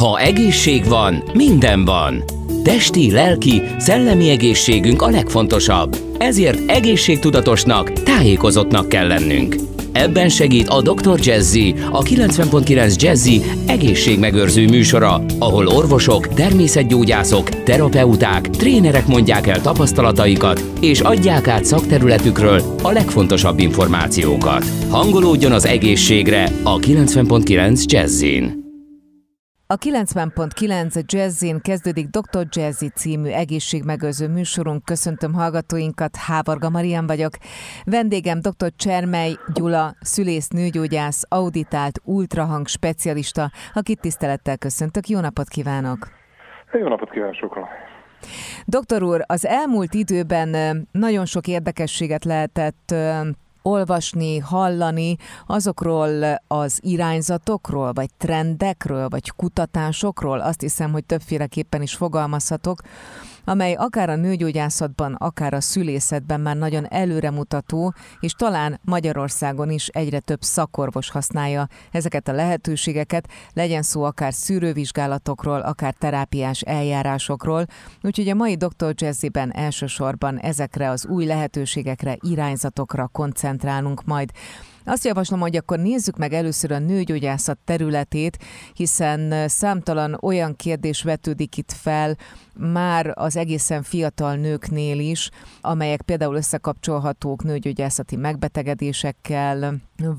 Ha egészség van, minden van. Testi, lelki, szellemi egészségünk a legfontosabb. Ezért egészségtudatosnak, tájékozottnak kell lennünk. Ebben segít a Dr. Jazzy, a 90.9 Jazzy egészségmegőrző műsora, ahol orvosok, természetgyógyászok, terapeuták, trénerek mondják el tapasztalataikat, és adják át szakterületükről a legfontosabb információkat. Hangolódjon az egészségre a 90.9 Jazzin. A 90.9 Jazzin kezdődik Dr. Jazzy című egészségmegőző műsorunk. Köszöntöm hallgatóinkat, Hávarga Marian vagyok. Vendégem dr. Csermely Gyula, szülész, nőgyógyász, auditált, ultrahang specialista, akit tisztelettel köszöntök. Jó napot kívánok! Jó napot kívánok sokan! Doktor úr, az elmúlt időben nagyon sok érdekességet lehetett olvasni, hallani azokról az irányzatokról, vagy trendekről, vagy kutatásokról, azt hiszem, hogy többféleképpen is fogalmazhatok, amely akár a nőgyógyászatban, akár a szülészetben már nagyon előremutató, és talán Magyarországon is egyre több szakorvos használja ezeket a lehetőségeket, legyen szó akár szűrővizsgálatokról, akár terápiás eljárásokról. Úgyhogy a mai Dr. Jazzy-ben elsősorban ezekre az új lehetőségekre, irányzatokra koncentrálunk majd. Azt javaslom, hogy akkor nézzük meg először a nőgyógyászat területét, hiszen számtalan olyan kérdés vetődik itt fel már az egészen fiatal nőknél is, amelyek például összekapcsolhatók nőgyógyászati megbetegedésekkel,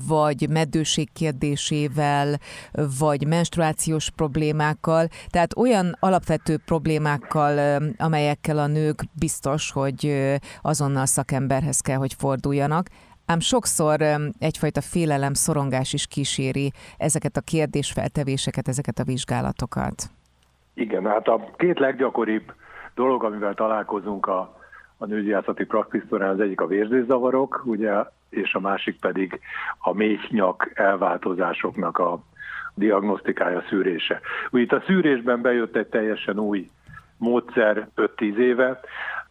vagy meddőség kérdésével, vagy menstruációs problémákkal, tehát olyan alapvető problémákkal, amelyekkel a nők biztos, hogy azonnal szakemberhez kell, hogy forduljanak. Ám sokszor egyfajta félelem, szorongás is kíséri ezeket a kérdésfeltevéseket, ezeket a vizsgálatokat. Igen, hát a két leggyakoribb dolog, amivel találkozunk a, a nőgyászati praxis az egyik a vérzészavarok, ugye, és a másik pedig a méhnyak elváltozásoknak a diagnosztikája, szűrése. Úgy itt a szűrésben bejött egy teljesen új módszer 5-10 éve,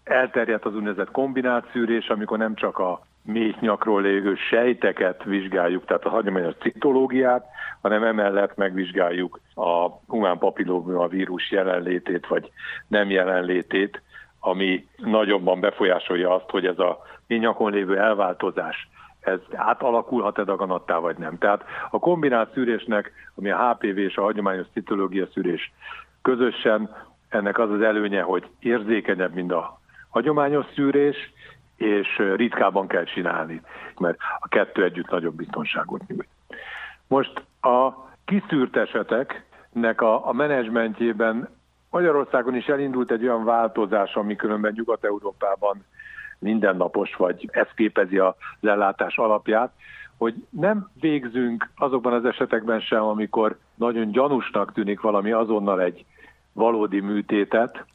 elterjedt az úgynevezett kombinált szűrés, amikor nem csak a méhnyakról lévő sejteket vizsgáljuk, tehát a hagyományos citológiát, hanem emellett megvizsgáljuk a humán papilloma vírus jelenlétét vagy nem jelenlétét, ami nagyobban befolyásolja azt, hogy ez a méhnyakon lévő elváltozás ez átalakulhat-e daganattá, vagy nem. Tehát a kombinált szűrésnek, ami a HPV és a hagyományos citológia szűrés közösen, ennek az az előnye, hogy érzékenyebb, mint a hagyományos szűrés, és ritkában kell csinálni, mert a kettő együtt nagyobb biztonságot nyújt. Most a kiszűrt eseteknek a, a menedzsmentjében Magyarországon is elindult egy olyan változás, ami különben Nyugat-Európában mindennapos, vagy ez képezi az ellátás alapját, hogy nem végzünk azokban az esetekben sem, amikor nagyon gyanúsnak tűnik valami azonnal egy valódi műtétet,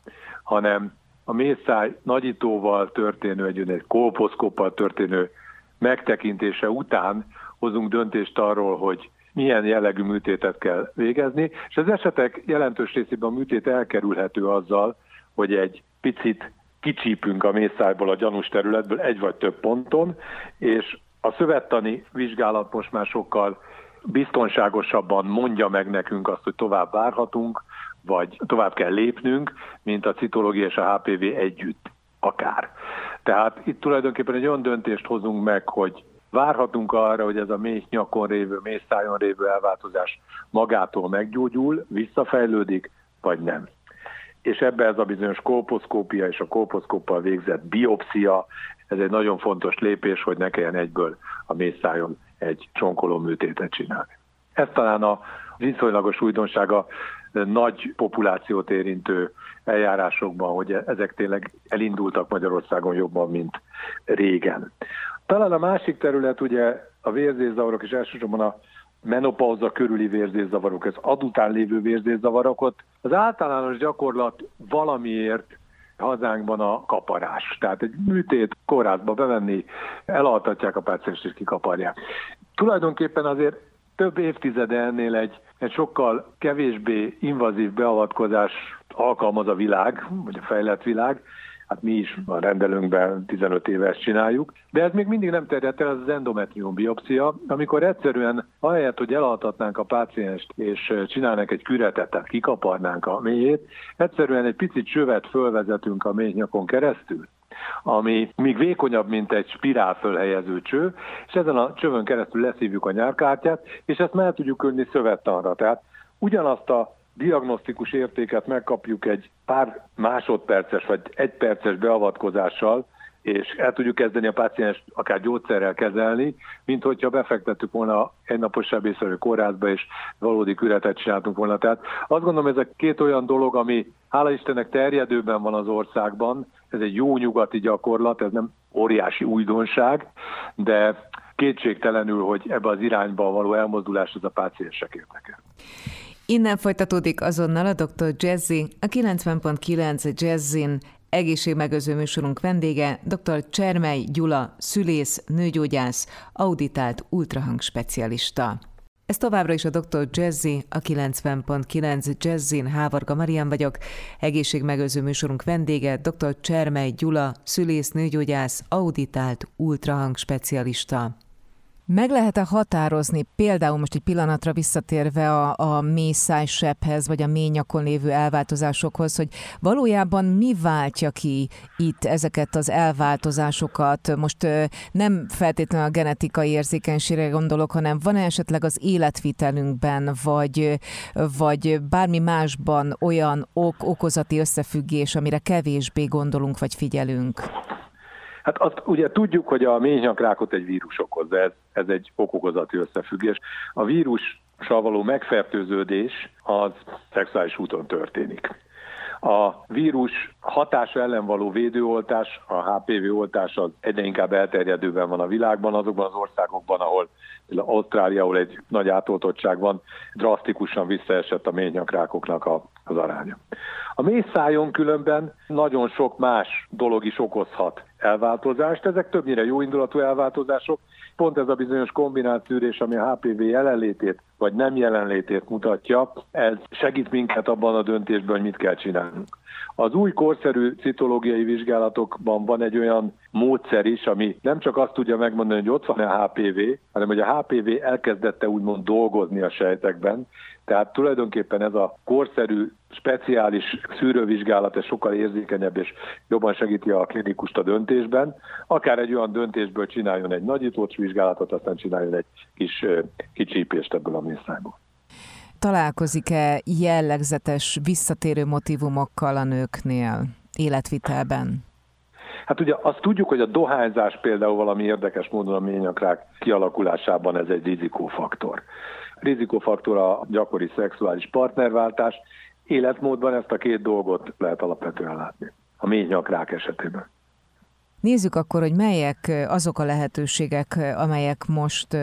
hanem a mészáj nagyítóval történő, egy, egy kolposzkoppal történő megtekintése után hozunk döntést arról, hogy milyen jellegű műtétet kell végezni, és az esetek jelentős részében a műtét elkerülhető azzal, hogy egy picit kicsípünk a mészájból a gyanús területből egy vagy több ponton, és a szövettani vizsgálat most már sokkal biztonságosabban mondja meg nekünk azt, hogy tovább várhatunk, vagy tovább kell lépnünk, mint a citológia és a HPV együtt akár. Tehát itt tulajdonképpen egy olyan döntést hozunk meg, hogy várhatunk arra, hogy ez a méh nyakon révő, méh szájon révő elváltozás magától meggyógyul, visszafejlődik, vagy nem. És ebbe ez a bizonyos kolposzkópia és a kolposzkóppal végzett biopszia, ez egy nagyon fontos lépés, hogy ne kelljen egyből a mészájon egy csonkoló műtétet csinálni. Ez talán a viszonylagos újdonsága nagy populációt érintő eljárásokban, hogy ezek tényleg elindultak Magyarországon jobban, mint régen. Talán a másik terület ugye a vérzészavarok, és elsősorban a menopauza körüli vérzészavarok, ez adután lévő vérzészavarok, az általános gyakorlat valamiért hazánkban a kaparás. Tehát egy műtét kórházba bevenni, elaltatják a pácienst és kikaparják. Tulajdonképpen azért több évtizede ennél egy, egy sokkal kevésbé invazív beavatkozás alkalmaz a világ, vagy a fejlett világ, hát mi is a rendelőnkben 15 éves csináljuk, de ez még mindig nem terjedt el, az endometrium biopszia, amikor egyszerűen ahelyett, hogy elaltatnánk a pácienst és csinálnánk egy küretet, tehát kikaparnánk a mélyét, egyszerűen egy picit csövet fölvezetünk a méhnyakon keresztül, ami még vékonyabb, mint egy spirál fölhelyező cső, és ezen a csövön keresztül leszívjuk a nyárkártyát, és ezt meg tudjuk könni szövettanra. Tehát ugyanazt a diagnosztikus értéket megkapjuk egy pár másodperces vagy egy perces beavatkozással, és el tudjuk kezdeni a páciens akár gyógyszerrel kezelni, mint hogyha befektettük volna egy napos sebészörő kórházba, és valódi küretet csináltunk volna. Tehát azt gondolom, ez a két olyan dolog, ami hála Istennek terjedőben van az országban, ez egy jó nyugati gyakorlat, ez nem óriási újdonság, de kétségtelenül, hogy ebbe az irányba való elmozdulás az a páciensek érdekel. Innen folytatódik azonnal a Dr. Jazzy, a 90.9 Jazzin egészségmegőző műsorunk vendége, dr. Csermely Gyula, szülész, nőgyógyász, auditált ultrahang specialista. Ez továbbra is a Dr. Jazzy, a 90.9 Jazzin, Hávarga Marian vagyok, egészségmegőző műsorunk vendége, dr. Csermely Gyula, szülész, nőgyógyász, auditált ultrahang specialista. Meg lehet-e határozni, például most egy pillanatra visszatérve a, a mély szájsebhez, vagy a mély nyakon lévő elváltozásokhoz, hogy valójában mi váltja ki itt ezeket az elváltozásokat? Most nem feltétlenül a genetikai érzékenységre gondolok, hanem van -e esetleg az életvitelünkben, vagy, vagy bármi másban olyan ok, okozati összefüggés, amire kevésbé gondolunk, vagy figyelünk? Hát azt ugye tudjuk, hogy a méhnyakrákot egy vírus okozza, ez, ez egy okokozati összefüggés. A vírussal való megfertőződés az szexuális úton történik. A vírus hatása ellen való védőoltás, a HPV oltás az egyre inkább elterjedőben van a világban, azokban az országokban, ahol Ausztrália, ahol egy nagy átoltottság van, drasztikusan visszaesett a méhnyakrákoknak a, az aránya. A mészájon különben nagyon sok más dolog is okozhat elváltozást, ezek többnyire jó indulatú elváltozások, pont ez a bizonyos kombinált szűrés, ami a HPV jelenlétét vagy nem jelenlétét mutatja, ez segít minket abban a döntésben, hogy mit kell csinálnunk. Az új korszerű citológiai vizsgálatokban van egy olyan módszer is, ami nem csak azt tudja megmondani, hogy ott van a HPV, hanem hogy a HPV elkezdette úgymond dolgozni a sejtekben, tehát tulajdonképpen ez a korszerű, speciális szűrővizsgálat ez sokkal érzékenyebb és jobban segíti a klinikust a döntésben. Akár egy olyan döntésből csináljon egy nagyított vizsgálatot, aztán csináljon egy kis kicsípést ebből a mészájból. Találkozik-e jellegzetes visszatérő motivumokkal a nőknél életvitelben? Hát ugye azt tudjuk, hogy a dohányzás például valami érdekes módon a ményakrák kialakulásában ez egy rizikófaktor. Rizikófaktor a gyakori szexuális partnerváltás. Életmódban ezt a két dolgot lehet alapvetően látni a ményakrák esetében. Nézzük akkor, hogy melyek azok a lehetőségek, amelyek most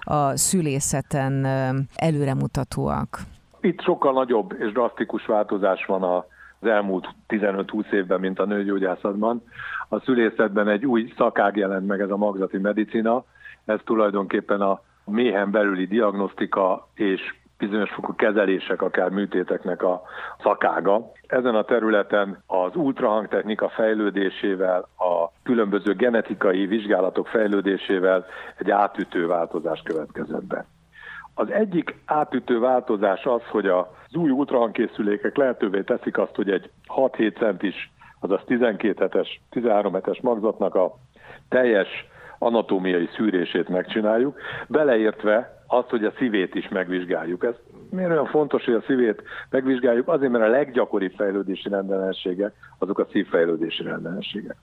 a szülészeten előremutatóak. Itt sokkal nagyobb és drasztikus változás van az elmúlt 15-20 évben, mint a nőgyógyászatban. A szülészetben egy új szakág jelent meg, ez a magzati medicina. Ez tulajdonképpen a méhen belüli diagnosztika és bizonyos fokú kezelések, akár műtéteknek a szakága. Ezen a területen az ultrahangtechnika fejlődésével, a különböző genetikai vizsgálatok fejlődésével egy átütő változás következett be. Az egyik átütő változás az, hogy az új ultrahangkészülékek lehetővé teszik azt, hogy egy 6-7 centis, azaz 12 hetes, 13 hetes magzatnak a teljes anatómiai szűrését megcsináljuk, beleértve azt, hogy a szívét is megvizsgáljuk. Ez miért olyan fontos, hogy a szívét megvizsgáljuk? Azért, mert a leggyakoribb fejlődési rendellenességek azok a szívfejlődési rendellenességek.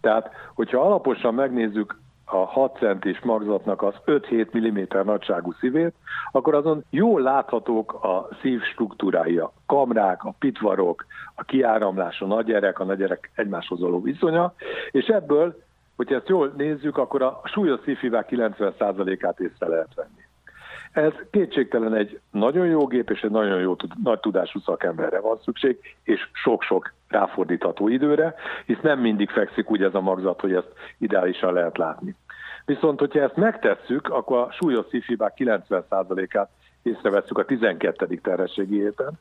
Tehát, hogyha alaposan megnézzük a 6 centis magzatnak az 5-7 mm nagyságú szívét, akkor azon jól láthatók a szív struktúrái, a kamrák, a pitvarok, a kiáramlás, a nagyerek, a nagyerek egymáshoz való viszonya, és ebből hogyha ezt jól nézzük, akkor a súlyos szívhívák 90%-át észre lehet venni. Ez kétségtelen egy nagyon jó gép és egy nagyon jó nagy tudású szakemberre van szükség, és sok-sok ráfordítható időre, hisz nem mindig fekszik úgy ez a magzat, hogy ezt ideálisan lehet látni. Viszont, hogyha ezt megtesszük, akkor a súlyos szívhibák 90%-át észreveszünk a 12. terhességi héten,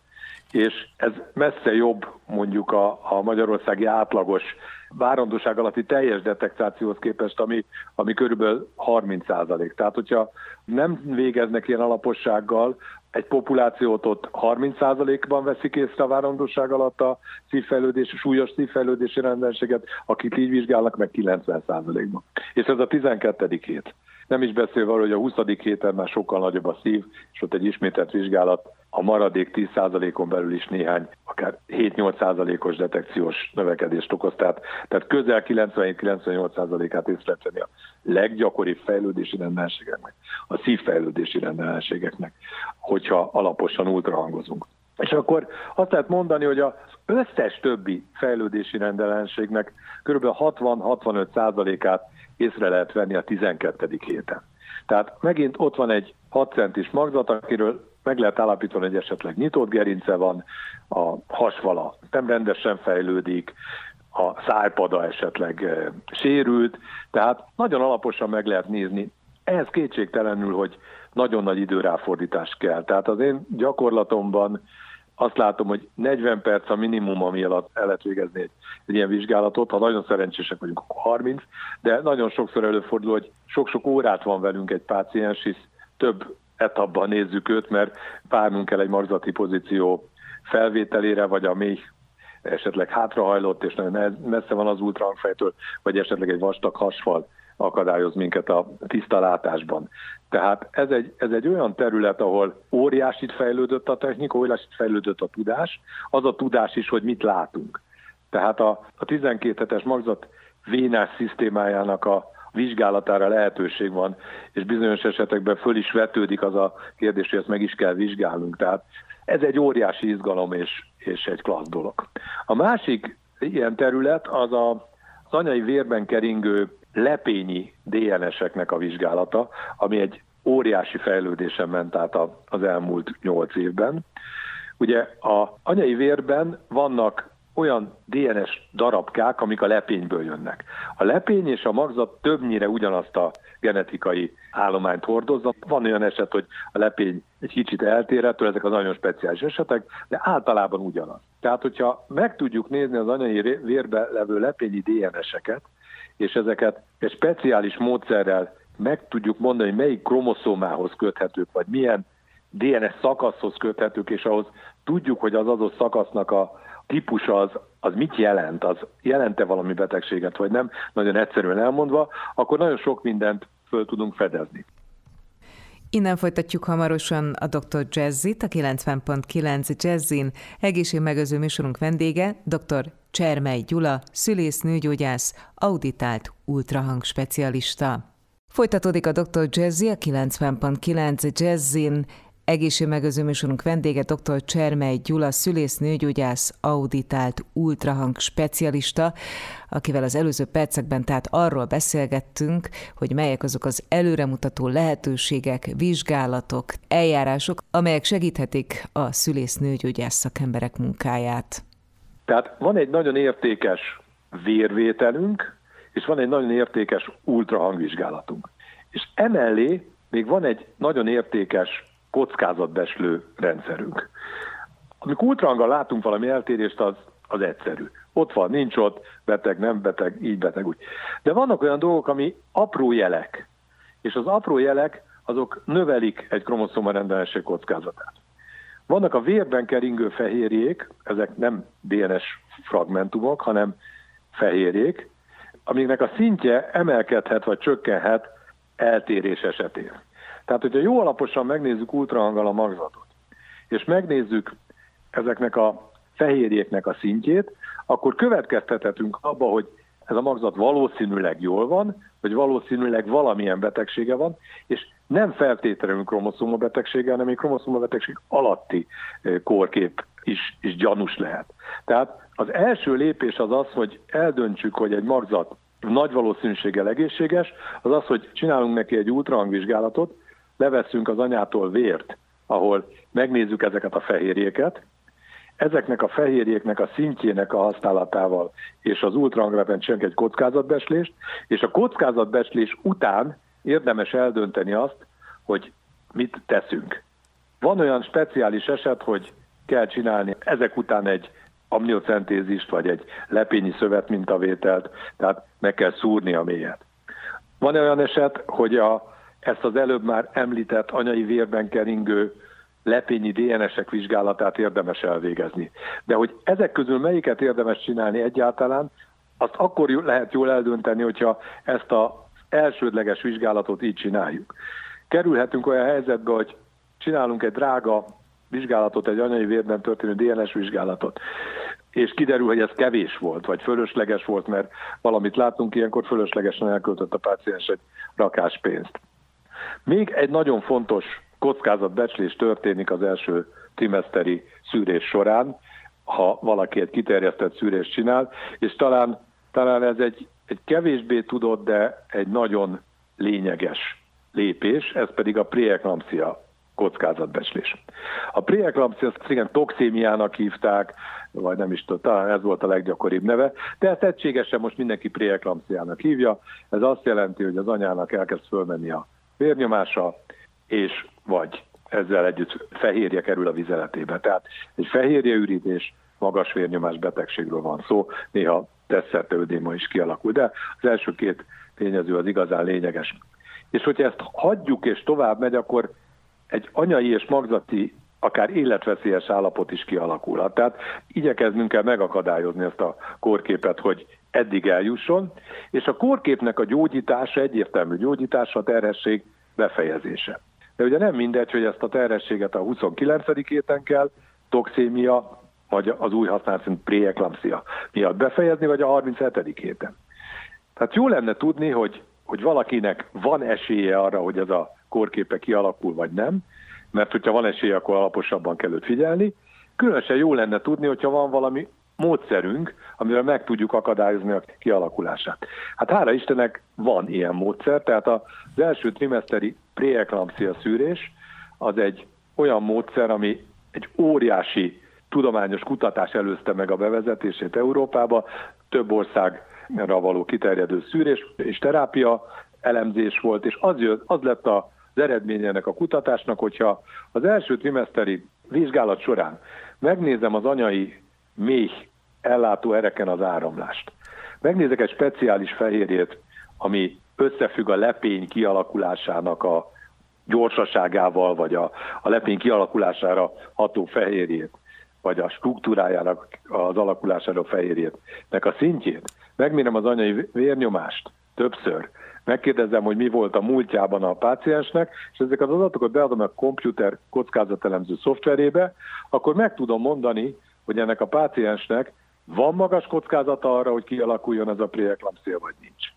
és ez messze jobb mondjuk a, a magyarországi átlagos várandóság alatti teljes detektációhoz képest, ami, ami körülbelül 30 százalék. Tehát, hogyha nem végeznek ilyen alapossággal, egy populációt ott 30%-ban veszik észre a várandóság alatt a szívfejlődés, súlyos szívfejlődési rendelséget, akik így vizsgálnak meg 90%-ban. És ez a 12. hét. Nem is beszélve arról, hogy a 20. héten már sokkal nagyobb a szív, és ott egy ismételt vizsgálat a maradék 10%-on belül is néhány, akár 7-8%-os detekciós növekedést okoz. Tehát, tehát közel 97-98%-át észrevenni a leggyakoribb fejlődési rendelségeknek, a szívfejlődési rendelségeknek, hogyha alaposan ultrahangozunk. És akkor azt lehet mondani, hogy az összes többi fejlődési rendellenségnek kb. 60-65%-át észre lehet venni a 12. héten. Tehát megint ott van egy 6 centis magzat, akiről meg lehet állapítani, hogy esetleg nyitott gerince van, a hasvala nem rendesen fejlődik, a szájpada esetleg e, sérült, tehát nagyon alaposan meg lehet nézni. Ehhez kétségtelenül, hogy nagyon nagy időráfordítás kell. Tehát az én gyakorlatomban azt látom, hogy 40 perc a minimum, ami alatt el lehet végezni egy, egy ilyen vizsgálatot. Ha nagyon szerencsések vagyunk, akkor 30, de nagyon sokszor előfordul, hogy sok-sok órát van velünk egy páciens, hisz több etapban nézzük őt, mert várnunk kell egy marzati pozíció felvételére, vagy a mély esetleg hátrahajlott, és nagyon messze van az ultrahangfejtől, vagy esetleg egy vastag hasfal akadályoz minket a tiszta látásban. Tehát ez egy, ez egy olyan terület, ahol óriásit fejlődött a technika, óriásit fejlődött a tudás, az a tudás is, hogy mit látunk. Tehát a, a 12 hetes magzat vénás szisztémájának a vizsgálatára lehetőség van, és bizonyos esetekben föl is vetődik az a kérdés, hogy ezt meg is kell vizsgálnunk. Tehát ez egy óriási izgalom és, és egy klassz dolog. A másik ilyen terület az a, az anyai vérben keringő lepényi DNS-eknek a vizsgálata, ami egy óriási fejlődésen ment át az elmúlt nyolc évben. Ugye a anyai vérben vannak olyan DNS darabkák, amik a lepényből jönnek. A lepény és a magzat többnyire ugyanazt a genetikai állományt hordozza. Van olyan eset, hogy a lepény egy kicsit eltérettől, ezek az nagyon speciális esetek, de általában ugyanaz. Tehát, hogyha meg tudjuk nézni az anyai vérbe levő lepényi DNS-eket, és ezeket egy speciális módszerrel meg tudjuk mondani, hogy melyik kromoszómához köthetők, vagy milyen DNS szakaszhoz köthetők, és ahhoz tudjuk, hogy az adott szakasznak a típusa az, az mit jelent, az jelente valami betegséget, vagy nem, nagyon egyszerűen elmondva, akkor nagyon sok mindent föl tudunk fedezni. Innen folytatjuk hamarosan a Dr. Jazzit, a 90.9 Jazzin. Egészségmegőző műsorunk vendége, dr. Csermely Gyula, szülész, nőgyógyász, auditált ultrahang specialista. Folytatódik a Dr. Jazzy a 90.9 Jazzin. Egészségmegőző műsorunk vendége dr. Csermely Gyula, szülész, nőgyógyász, auditált ultrahang specialista, akivel az előző percekben tehát arról beszélgettünk, hogy melyek azok az előremutató lehetőségek, vizsgálatok, eljárások, amelyek segíthetik a szülész nőgyógyász szakemberek munkáját. Tehát van egy nagyon értékes vérvételünk, és van egy nagyon értékes ultrahangvizsgálatunk. És emellé még van egy nagyon értékes kockázatbeslő rendszerünk. Amikor ultrahanggal látunk valami eltérést, az, az egyszerű. Ott van, nincs ott, beteg, nem beteg, így beteg, úgy. De vannak olyan dolgok, ami apró jelek, és az apró jelek azok növelik egy kromoszoma rendellenesség kockázatát. Vannak a vérben keringő fehérjék, ezek nem DNS fragmentumok, hanem fehérjék, amiknek a szintje emelkedhet vagy csökkenhet eltérés esetén. Tehát, hogyha jó alaposan megnézzük ultrahanggal a magzatot, és megnézzük ezeknek a fehérjéknek a szintjét, akkor következtethetünk abba, hogy ez a magzat valószínűleg jól van, vagy valószínűleg valamilyen betegsége van, és nem feltétlenül kromoszóma betegsége, hanem egy kromoszóma betegség alatti kórkép is, is gyanús lehet. Tehát az első lépés az az, hogy eldöntsük, hogy egy magzat nagy valószínűséggel egészséges, az az, hogy csinálunk neki egy ultrahangvizsgálatot, leveszünk az anyától vért, ahol megnézzük ezeket a fehérjéket, ezeknek a fehérjéknek a szintjének a használatával és az ultrahangreben csinálunk egy kockázatbeslést, és a kockázatbeslés után érdemes eldönteni azt, hogy mit teszünk. Van olyan speciális eset, hogy kell csinálni ezek után egy amniocentézist, vagy egy lepényi szövet mintavételt, tehát meg kell szúrni a mélyet. Van olyan eset, hogy a, ezt az előbb már említett anyai vérben keringő lepényi DNS-ek vizsgálatát érdemes elvégezni. De hogy ezek közül melyiket érdemes csinálni egyáltalán, azt akkor lehet jól eldönteni, hogyha ezt az elsődleges vizsgálatot így csináljuk. Kerülhetünk olyan helyzetbe, hogy csinálunk egy drága vizsgálatot, egy anyai vérben történő DNS vizsgálatot, és kiderül, hogy ez kevés volt, vagy fölösleges volt, mert valamit látunk, ilyenkor fölöslegesen elköltött a páciens egy rakás pénzt. Még egy nagyon fontos kockázatbecslés történik az első trimeszteri szűrés során, ha valaki egy kiterjesztett szűrést csinál, és talán, talán ez egy, egy kevésbé tudott, de egy nagyon lényeges lépés, ez pedig a preeklampsia kockázatbecslés. A preeklampsia azt igen toxémiának hívták, vagy nem is tudom, talán ez volt a leggyakoribb neve, de ezt egységesen most mindenki preeklampsiának hívja. Ez azt jelenti, hogy az anyának elkezd fölmenni a vérnyomása, és vagy ezzel együtt fehérje kerül a vizeletébe. Tehát egy fehérjeürítés, magas vérnyomás betegségről van szó, néha tesszerte ödéma is kialakul, de az első két tényező az igazán lényeges. És hogyha ezt hagyjuk és tovább megy, akkor egy anyai és magzati akár életveszélyes állapot is kialakulhat. Tehát igyekeznünk kell megakadályozni ezt a kórképet, hogy eddig eljusson, és a kórképnek a gyógyítása, egyértelmű gyógyítása a terhesség befejezése. De ugye nem mindegy, hogy ezt a terhességet a 29. héten kell, toxémia, vagy az új használat szerint preeklampsia miatt befejezni, vagy a 37. héten. Tehát jó lenne tudni, hogy, hogy valakinek van esélye arra, hogy ez a kórképe kialakul, vagy nem, mert hogyha van esélye, akkor alaposabban kell őt figyelni. Különösen jó lenne tudni, hogyha van valami módszerünk, amivel meg tudjuk akadályozni a kialakulását. Hát hála Istennek van ilyen módszer, tehát az első trimeszteri preeklampsia szűrés az egy olyan módszer, ami egy óriási tudományos kutatás előzte meg a bevezetését Európába, több országra való kiterjedő szűrés és terápia elemzés volt, és az, jött, az lett a az eredménye ennek a kutatásnak, hogyha az első trimeszteri vizsgálat során megnézem az anyai méh ellátó ereken az áramlást, megnézek egy speciális fehérjét, ami összefügg a lepény kialakulásának a gyorsaságával, vagy a, a lepény kialakulására ható fehérjét, vagy a struktúrájának az alakulására fehérjét, nek a szintjét, megmérem az anyai vérnyomást többször, megkérdezem, hogy mi volt a múltjában a páciensnek, és ezeket az adatokat beadom a komputer kockázatelemző szoftverébe, akkor meg tudom mondani, hogy ennek a páciensnek van magas kockázata arra, hogy kialakuljon ez a preeklampsia, vagy nincs.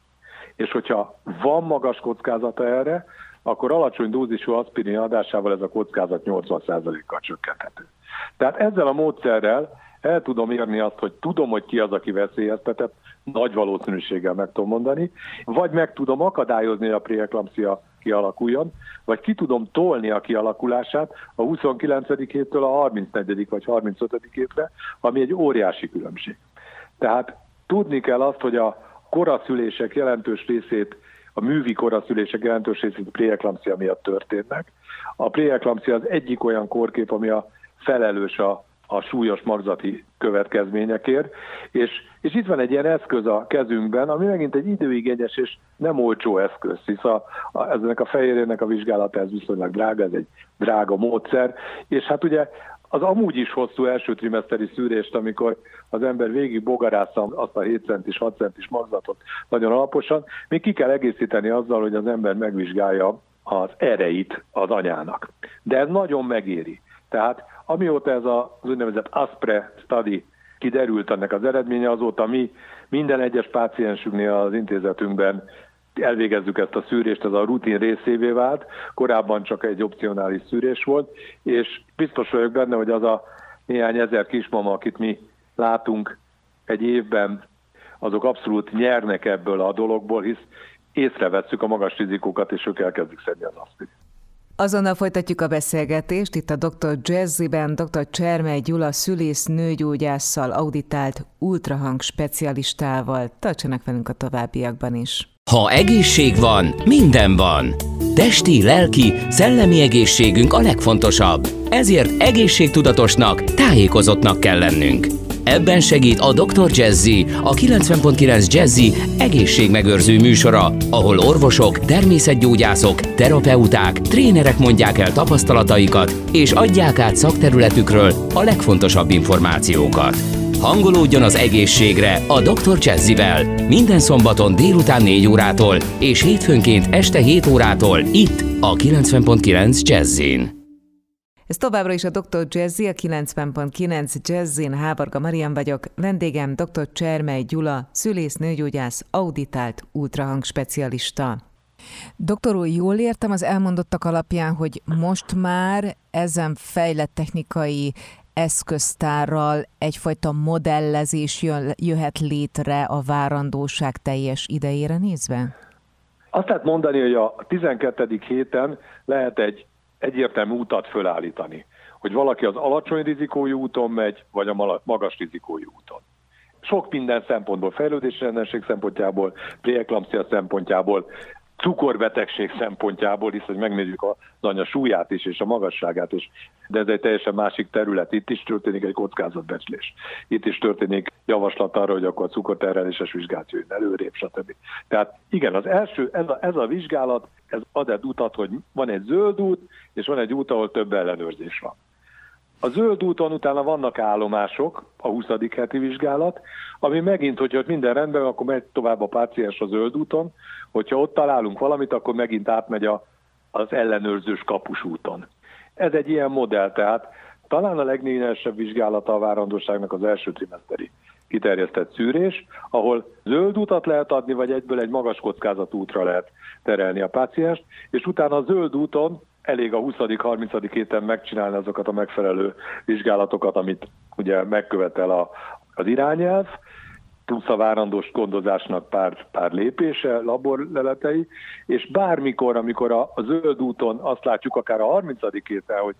És hogyha van magas kockázata erre, akkor alacsony dózisú aspirin adásával ez a kockázat 80%-kal csökkenthető. Tehát ezzel a módszerrel el tudom érni azt, hogy tudom, hogy ki az, aki veszélyeztetett, nagy valószínűséggel meg tudom mondani, vagy meg tudom akadályozni, a preeklampsia kialakuljon, vagy ki tudom tolni a kialakulását a 29. héttől a 34. vagy 35. hétre, ami egy óriási különbség. Tehát tudni kell azt, hogy a koraszülések jelentős részét, a művi koraszülések jelentős részét preeklampsia miatt történnek. A preeklampsia az egyik olyan kórkép, ami a felelős a a súlyos magzati következményekért, és, és itt van egy ilyen eszköz a kezünkben, ami megint egy időigényes és nem olcsó eszköz, hisz a, a, ennek a fehérjének a vizsgálata ez viszonylag drága, ez egy drága módszer, és hát ugye az amúgy is hosszú első trimeszteri szűrést, amikor az ember végig bogarásza azt a 7 centis, 6 centis magzatot nagyon alaposan, még ki kell egészíteni azzal, hogy az ember megvizsgálja az ereit az anyának. De ez nagyon megéri. Tehát amióta ez az úgynevezett ASPRE study kiderült ennek az eredménye, azóta mi minden egyes páciensünknél az intézetünkben elvégezzük ezt a szűrést, ez a rutin részévé vált, korábban csak egy opcionális szűrés volt, és biztos vagyok benne, hogy az a néhány ezer kismama, akit mi látunk egy évben, azok abszolút nyernek ebből a dologból, hisz észrevesszük a magas rizikókat, és ők elkezdik szedni az aszpirit. Azonnal folytatjuk a beszélgetést. Itt a Dr. Jazzyben dr. Csermely Gyula szülész nőgyógyásszal auditált ultrahang specialistával. Tartsanak velünk a továbbiakban is. Ha egészség van, minden van. Testi, lelki, szellemi egészségünk a legfontosabb. Ezért egészségtudatosnak, tájékozottnak kell lennünk. Ebben segít a Dr. Jazzy, a 90.9 Jazzy egészségmegőrző műsora, ahol orvosok, természetgyógyászok, terapeuták, trénerek mondják el tapasztalataikat és adják át szakterületükről a legfontosabb információkat. Hangolódjon az egészségre a Dr. Jazzivel minden szombaton délután 4 órától és hétfőnként este 7 órától itt a 90.9 Jazzin. Ez továbbra is a Dr. Jazzy, a 90.9 Jazzin, Hábarga Marian vagyok. Vendégem dr. Csermely Gyula, szülész, nőgyógyász, auditált ultrahang specialista. Doktor úr, jól értem az elmondottak alapján, hogy most már ezen fejlett technikai eszköztárral egyfajta modellezés jöhet létre a várandóság teljes idejére nézve? Azt lehet mondani, hogy a 12. héten lehet egy egyértelmű utat fölállítani, hogy valaki az alacsony rizikójú úton megy, vagy a magas rizikójú úton. Sok minden szempontból, fejlődési rendenség szempontjából, préeklampsia szempontjából, cukorbetegség szempontjából, hisz hogy megnézzük az anya súlyát is és a magasságát is, de ez egy teljesen másik terület. Itt is történik egy kockázatbecslés. Itt is történik javaslat arra, hogy akkor a cukorterheléses vizsgát jöjjön előrébb, stb. Tehát igen, az első, ez a, ez a vizsgálat, ez ad egy utat, hogy van egy zöld út, és van egy út, ahol több ellenőrzés van. A zöld úton utána vannak állomások, a 20. heti vizsgálat, ami megint, hogyha minden rendben, akkor megy tovább a páciens a zöld úton, hogyha ott találunk valamit, akkor megint átmegy a, az ellenőrzős kapus úton. Ez egy ilyen modell, tehát talán a legnényesebb vizsgálata a várandóságnak az első trimeszteri kiterjesztett szűrés, ahol zöld utat lehet adni, vagy egyből egy magas kockázatú útra lehet terelni a pácienst, és utána a zöld úton elég a 20.-30. héten megcsinálni azokat a megfelelő vizsgálatokat, amit ugye megkövetel a, az irányelv, plusz a várandós gondozásnak pár, pár lépése, laborleletei, és bármikor, amikor a, a zöld úton azt látjuk akár a 30. héten, hogy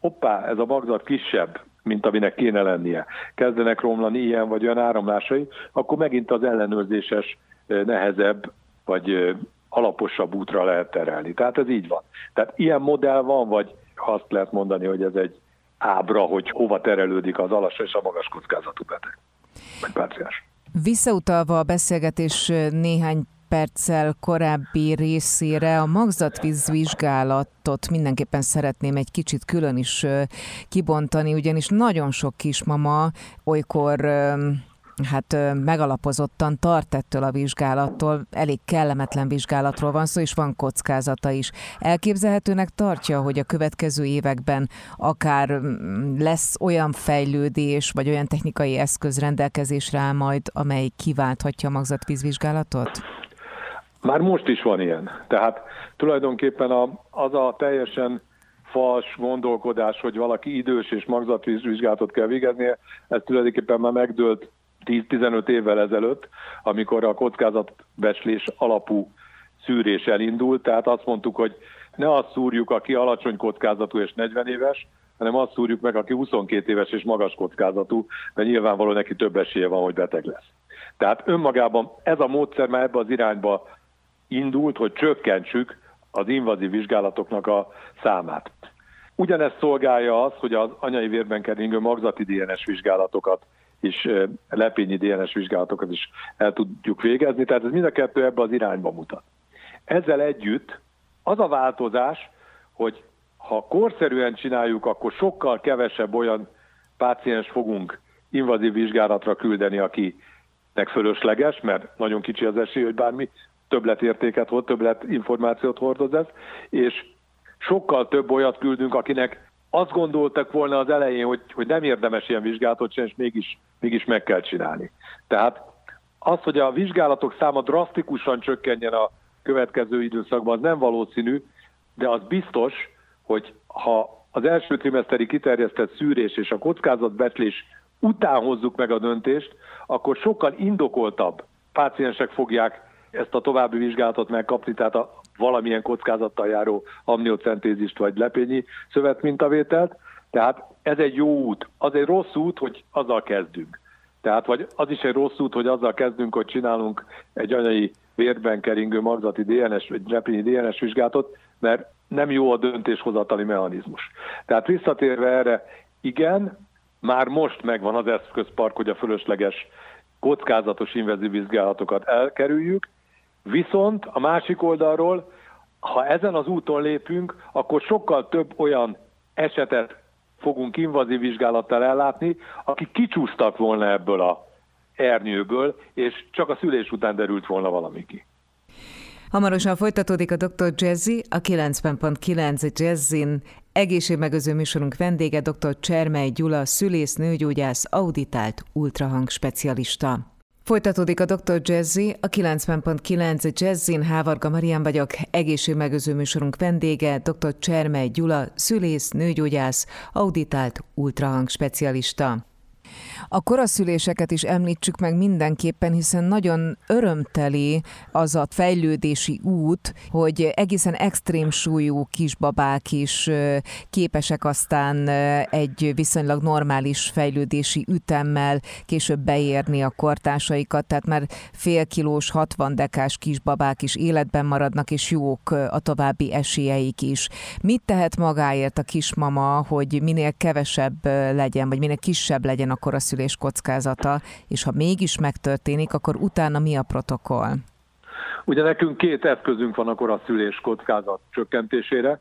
hoppá, ez a magzat kisebb, mint aminek kéne lennie, kezdenek romlani ilyen vagy olyan áramlásai, akkor megint az ellenőrzéses nehezebb vagy alaposabb útra lehet terelni. Tehát ez így van. Tehát ilyen modell van, vagy azt lehet mondani, hogy ez egy ábra, hogy hova terelődik az alacsony és a magas kockázatú beteg, vagy páciens. Visszautalva a beszélgetés néhány perccel korábbi részére a magzatvíz vizsgálatot mindenképpen szeretném egy kicsit külön is kibontani, ugyanis nagyon sok kismama olykor hát megalapozottan tart ettől a vizsgálattól, elég kellemetlen vizsgálatról van szó, és van kockázata is. Elképzelhetőnek tartja, hogy a következő években akár mm, lesz olyan fejlődés, vagy olyan technikai eszköz rendelkezésre áll majd, amely kiválthatja a magzatvízvizsgálatot? Már most is van ilyen. Tehát tulajdonképpen a, az a teljesen fals gondolkodás, hogy valaki idős és magzatvízvizsgálatot kell végeznie, ez tulajdonképpen már megdőlt 10-15 évvel ezelőtt, amikor a kockázatbecslés alapú szűrés elindult, tehát azt mondtuk, hogy ne azt szúrjuk, aki alacsony kockázatú és 40 éves, hanem azt szúrjuk meg, aki 22 éves és magas kockázatú, mert nyilvánvalóan neki több esélye van, hogy beteg lesz. Tehát önmagában ez a módszer már ebbe az irányba indult, hogy csökkentsük az invazív vizsgálatoknak a számát. Ugyanezt szolgálja az, hogy az anyai vérben keringő magzati DNS vizsgálatokat és lepényi DNS vizsgálatokat is el tudjuk végezni, tehát ez mind a kettő ebbe az irányba mutat. Ezzel együtt az a változás, hogy ha korszerűen csináljuk, akkor sokkal kevesebb olyan páciens fogunk invazív vizsgálatra küldeni, akinek fölösleges, mert nagyon kicsi az esély, hogy bármi többletértéket, többlet információt hordoz ez, és sokkal több olyat küldünk, akinek azt gondoltak volna az elején, hogy, hogy nem érdemes ilyen vizsgálatot csinálni, és mégis, mégis meg kell csinálni. Tehát az, hogy a vizsgálatok száma drasztikusan csökkenjen a következő időszakban, az nem valószínű, de az biztos, hogy ha az első trimeszteri kiterjesztett szűrés és a kockázatbecslés után hozzuk meg a döntést, akkor sokkal indokoltabb páciensek fogják ezt a további vizsgálatot megkapni, tehát a valamilyen kockázattal járó amniocentézist vagy lepényi szövetmintavételt. Tehát ez egy jó út. Az egy rossz út, hogy azzal kezdünk. Tehát vagy az is egy rossz út, hogy azzal kezdünk, hogy csinálunk egy anyai vérben keringő marzati DNS vagy repényi DNS vizsgálatot, mert nem jó a döntéshozatali mechanizmus. Tehát visszatérve erre, igen, már most megvan az eszközpark, hogy a fölösleges kockázatos invazív vizsgálatokat elkerüljük, viszont a másik oldalról, ha ezen az úton lépünk, akkor sokkal több olyan esetet fogunk invazív vizsgálattal ellátni, akik kicsúsztak volna ebből a ernyőből, és csak a szülés után derült volna valami ki. Hamarosan folytatódik a Dr. Jazzy, a 90.9 Jazzin egészségmegőző műsorunk vendége dr. Csermely Gyula, szülész, nőgyógyász, auditált ultrahang specialista. Folytatódik a Dr. Jazzy, a 90.9 Jazzin, Hávarga Marian vagyok, egészségmegőző műsorunk vendége, dr. Csermely Gyula, szülész, nőgyógyász, auditált ultrahang specialista. A koraszüléseket is említsük meg mindenképpen, hiszen nagyon örömteli az a fejlődési út, hogy egészen extrém súlyú kisbabák is képesek aztán egy viszonylag normális fejlődési ütemmel később beérni a kortársaikat, tehát már fél kilós, 60 dekás kisbabák is életben maradnak, és jók a további esélyeik is. Mit tehet magáért a kismama, hogy minél kevesebb legyen, vagy minél kisebb legyen a koraszülés kockázata, és ha mégis megtörténik, akkor utána mi a protokoll? Ugye nekünk két eszközünk van a koraszülés kockázat csökkentésére.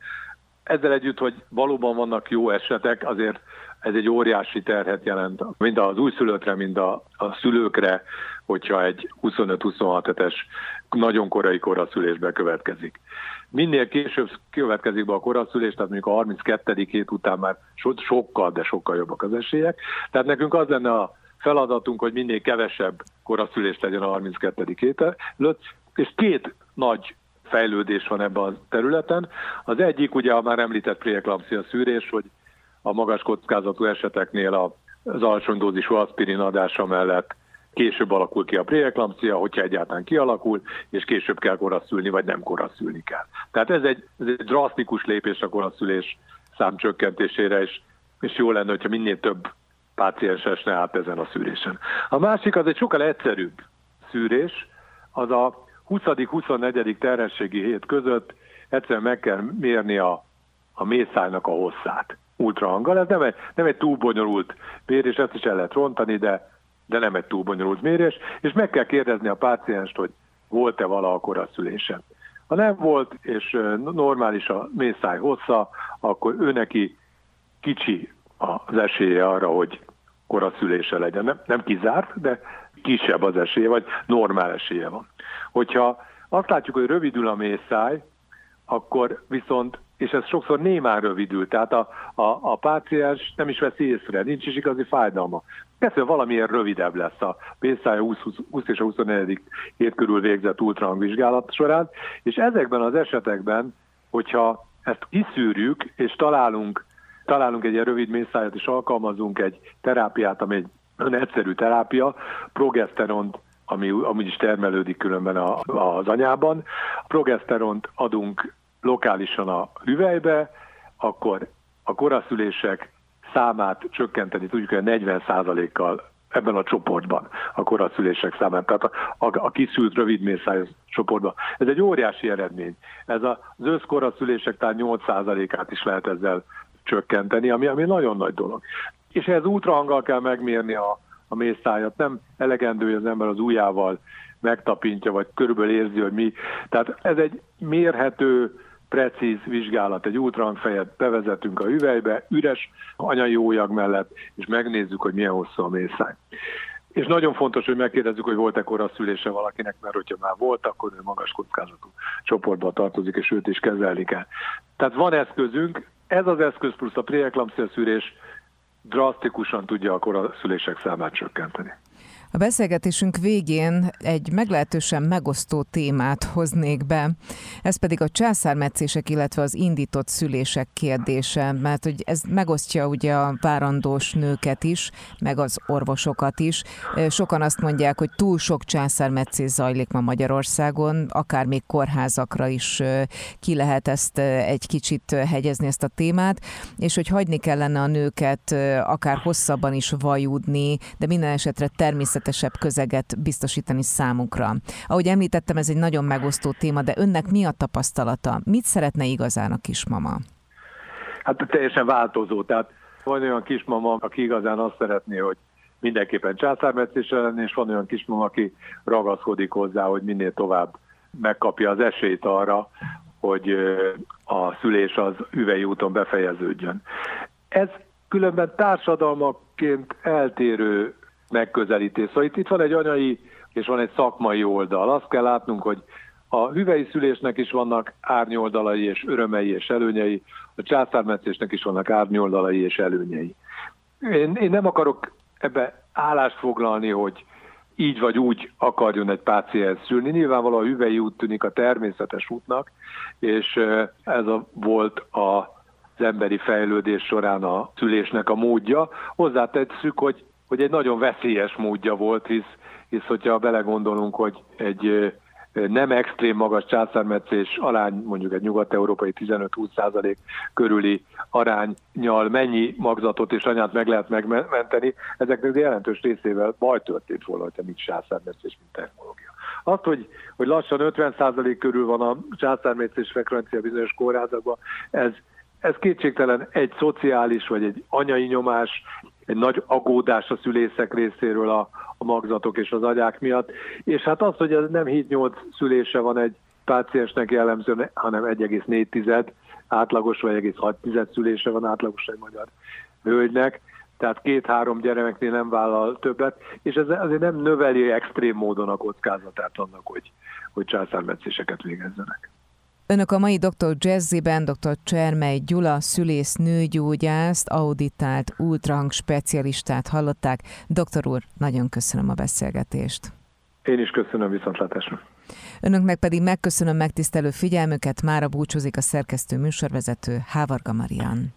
Ezzel együtt, hogy valóban vannak jó esetek, azért ez egy óriási terhet jelent, mind az újszülöttre, mind a, a szülőkre, hogyha egy 25-26 hetes nagyon korai koraszülésbe következik. Minél később következik be a koraszülés, tehát mondjuk a 32. hét után már so, sokkal, de sokkal jobbak az esélyek. Tehát nekünk az lenne a feladatunk, hogy minél kevesebb koraszülés legyen a 32. hét előtt, és két nagy fejlődés van ebben a területen. Az egyik ugye a már említett preeklampsia szűrés, hogy a magas kockázatú eseteknél az alacsony dózisú aspirin adása mellett később alakul ki a preeklampsia, hogyha egyáltalán kialakul, és később kell koraszülni, vagy nem koraszülni kell. Tehát ez egy, ez egy drasztikus lépés a koraszülés számcsökkentésére, és, és jó lenne, hogyha minél több páciens esne át ezen a szűrésen. A másik az egy sokkal egyszerűbb szűrés, az a 20.-24. terhességi hét között egyszerűen meg kell mérni a, a mészájnak a hosszát ultrahanggal. Ez nem egy, nem egy túl bonyolult mérés, ezt is el lehet rontani, de de nem egy túl bonyolult mérés, és meg kell kérdezni a pácienst, hogy volt-e valaha a szülése. Ha nem volt, és normális a mészáj hossza, akkor ő neki kicsi az esélye arra, hogy koraszülése legyen. Nem, nem kizárt, de kisebb az esélye, vagy normál esélye van. Hogyha azt látjuk, hogy rövidül a mészáj, akkor viszont és ez sokszor némán rövidül, tehát a, a, a páciens nem is veszi észre, nincs is igazi fájdalma. Persze valamiért rövidebb lesz a pénzszája 20, 20 és a 24. hét körül végzett ultrahangvizsgálat során, és ezekben az esetekben, hogyha ezt kiszűrjük, és találunk, találunk egy ilyen rövid mészájat, és alkalmazunk egy terápiát, ami egy egyszerű terápia, progeszteront ami amúgy is termelődik különben a, az anyában. Progeszteront adunk lokálisan a hüvelybe, akkor a koraszülések számát csökkenteni tudjuk, hogy 40%-kal ebben a csoportban a koraszülések számát, tehát a, a, a kiszült rövidmészájos csoportban. Ez egy óriási eredmény. Ez az összkoraszülések talán 8%-át is lehet ezzel csökkenteni, ami, ami nagyon nagy dolog. És ehhez ultrahanggal kell megmérni a, a mészájat. Nem elegendő, hogy az ember az ujjával megtapintja, vagy körülbelül érzi, hogy mi. Tehát ez egy mérhető, precíz vizsgálat, egy ultrahangfejet bevezetünk a hüvelybe, üres anyai ójag mellett, és megnézzük, hogy milyen hosszú a mészáj. És nagyon fontos, hogy megkérdezzük, hogy volt-e koraszülése valakinek, mert hogyha már volt, akkor ő magas kockázatú csoportba tartozik, és őt is kezelni kell. Tehát van eszközünk, ez az eszköz plusz a preeklampsia szűrés drasztikusan tudja a koraszülések számát csökkenteni. A beszélgetésünk végén egy meglehetősen megosztó témát hoznék be, ez pedig a császármetszések, illetve az indított szülések kérdése, mert hogy ez megosztja ugye a várandós nőket is, meg az orvosokat is. Sokan azt mondják, hogy túl sok császármetszés zajlik ma Magyarországon, akár még kórházakra is ki lehet ezt egy kicsit hegyezni ezt a témát, és hogy hagyni kellene a nőket akár hosszabban is vajudni, de minden esetre természetesen természetesebb közeget biztosítani számukra. Ahogy említettem, ez egy nagyon megosztó téma, de önnek mi a tapasztalata? Mit szeretne igazán a kismama? Hát teljesen változó. Tehát van olyan kismama, aki igazán azt szeretné, hogy mindenképpen császármetszésre lenni, és van olyan kismama, aki ragaszkodik hozzá, hogy minél tovább megkapja az esélyt arra, hogy a szülés az üvei úton befejeződjön. Ez különben társadalmaként eltérő megközelítés. Szóval itt, itt van egy anyai és van egy szakmai oldal. Azt kell látnunk, hogy a hüvei szülésnek is vannak árnyoldalai és örömei és előnyei, a császármetszésnek is vannak árnyoldalai és előnyei. Én, én nem akarok ebbe állást foglalni, hogy így vagy úgy akarjon egy páciens szülni. Nyilvánvalóan a hüvei út tűnik a természetes útnak, és ez a, volt a, az emberi fejlődés során a szülésnek a módja. Hozzátesszük, hogy, hogy egy nagyon veszélyes módja volt, hisz, hisz hogyha belegondolunk, hogy egy nem extrém magas császármetszés arány, mondjuk egy nyugat-európai 15-20 százalék körüli aránynyal mennyi magzatot és anyát meg lehet megmenteni, ezeknek jelentős részével baj történt volna, hogyha nincs császármetszés, mint technológia. Azt, hogy, hogy lassan 50 százalék körül van a császármetszés frekvencia bizonyos kórházakban, ez, ez kétségtelen egy szociális vagy egy anyai nyomás, egy nagy agódás a szülészek részéről a, a magzatok és az agyák miatt. És hát az, hogy ez nem 7-8 szülése van egy páciensnek jellemző, hanem 1,4 átlagos vagy 1,6 szülése van átlagos egy magyar hölgynek, tehát két-három gyermeknél nem vállal többet, és ez azért nem növeli extrém módon a kockázatát annak, hogy, hogy császármetszéseket végezzenek. Önök a mai dr. Jazziben dr. Csermely Gyula, szülész nőgyógyászt, auditált ultrahang specialistát hallották. Doktor úr, nagyon köszönöm a beszélgetést. Én is köszönöm viszontlátásra. Önöknek pedig megköszönöm megtisztelő figyelmüket, mára búcsúzik a szerkesztő műsorvezető Hávarga Marian.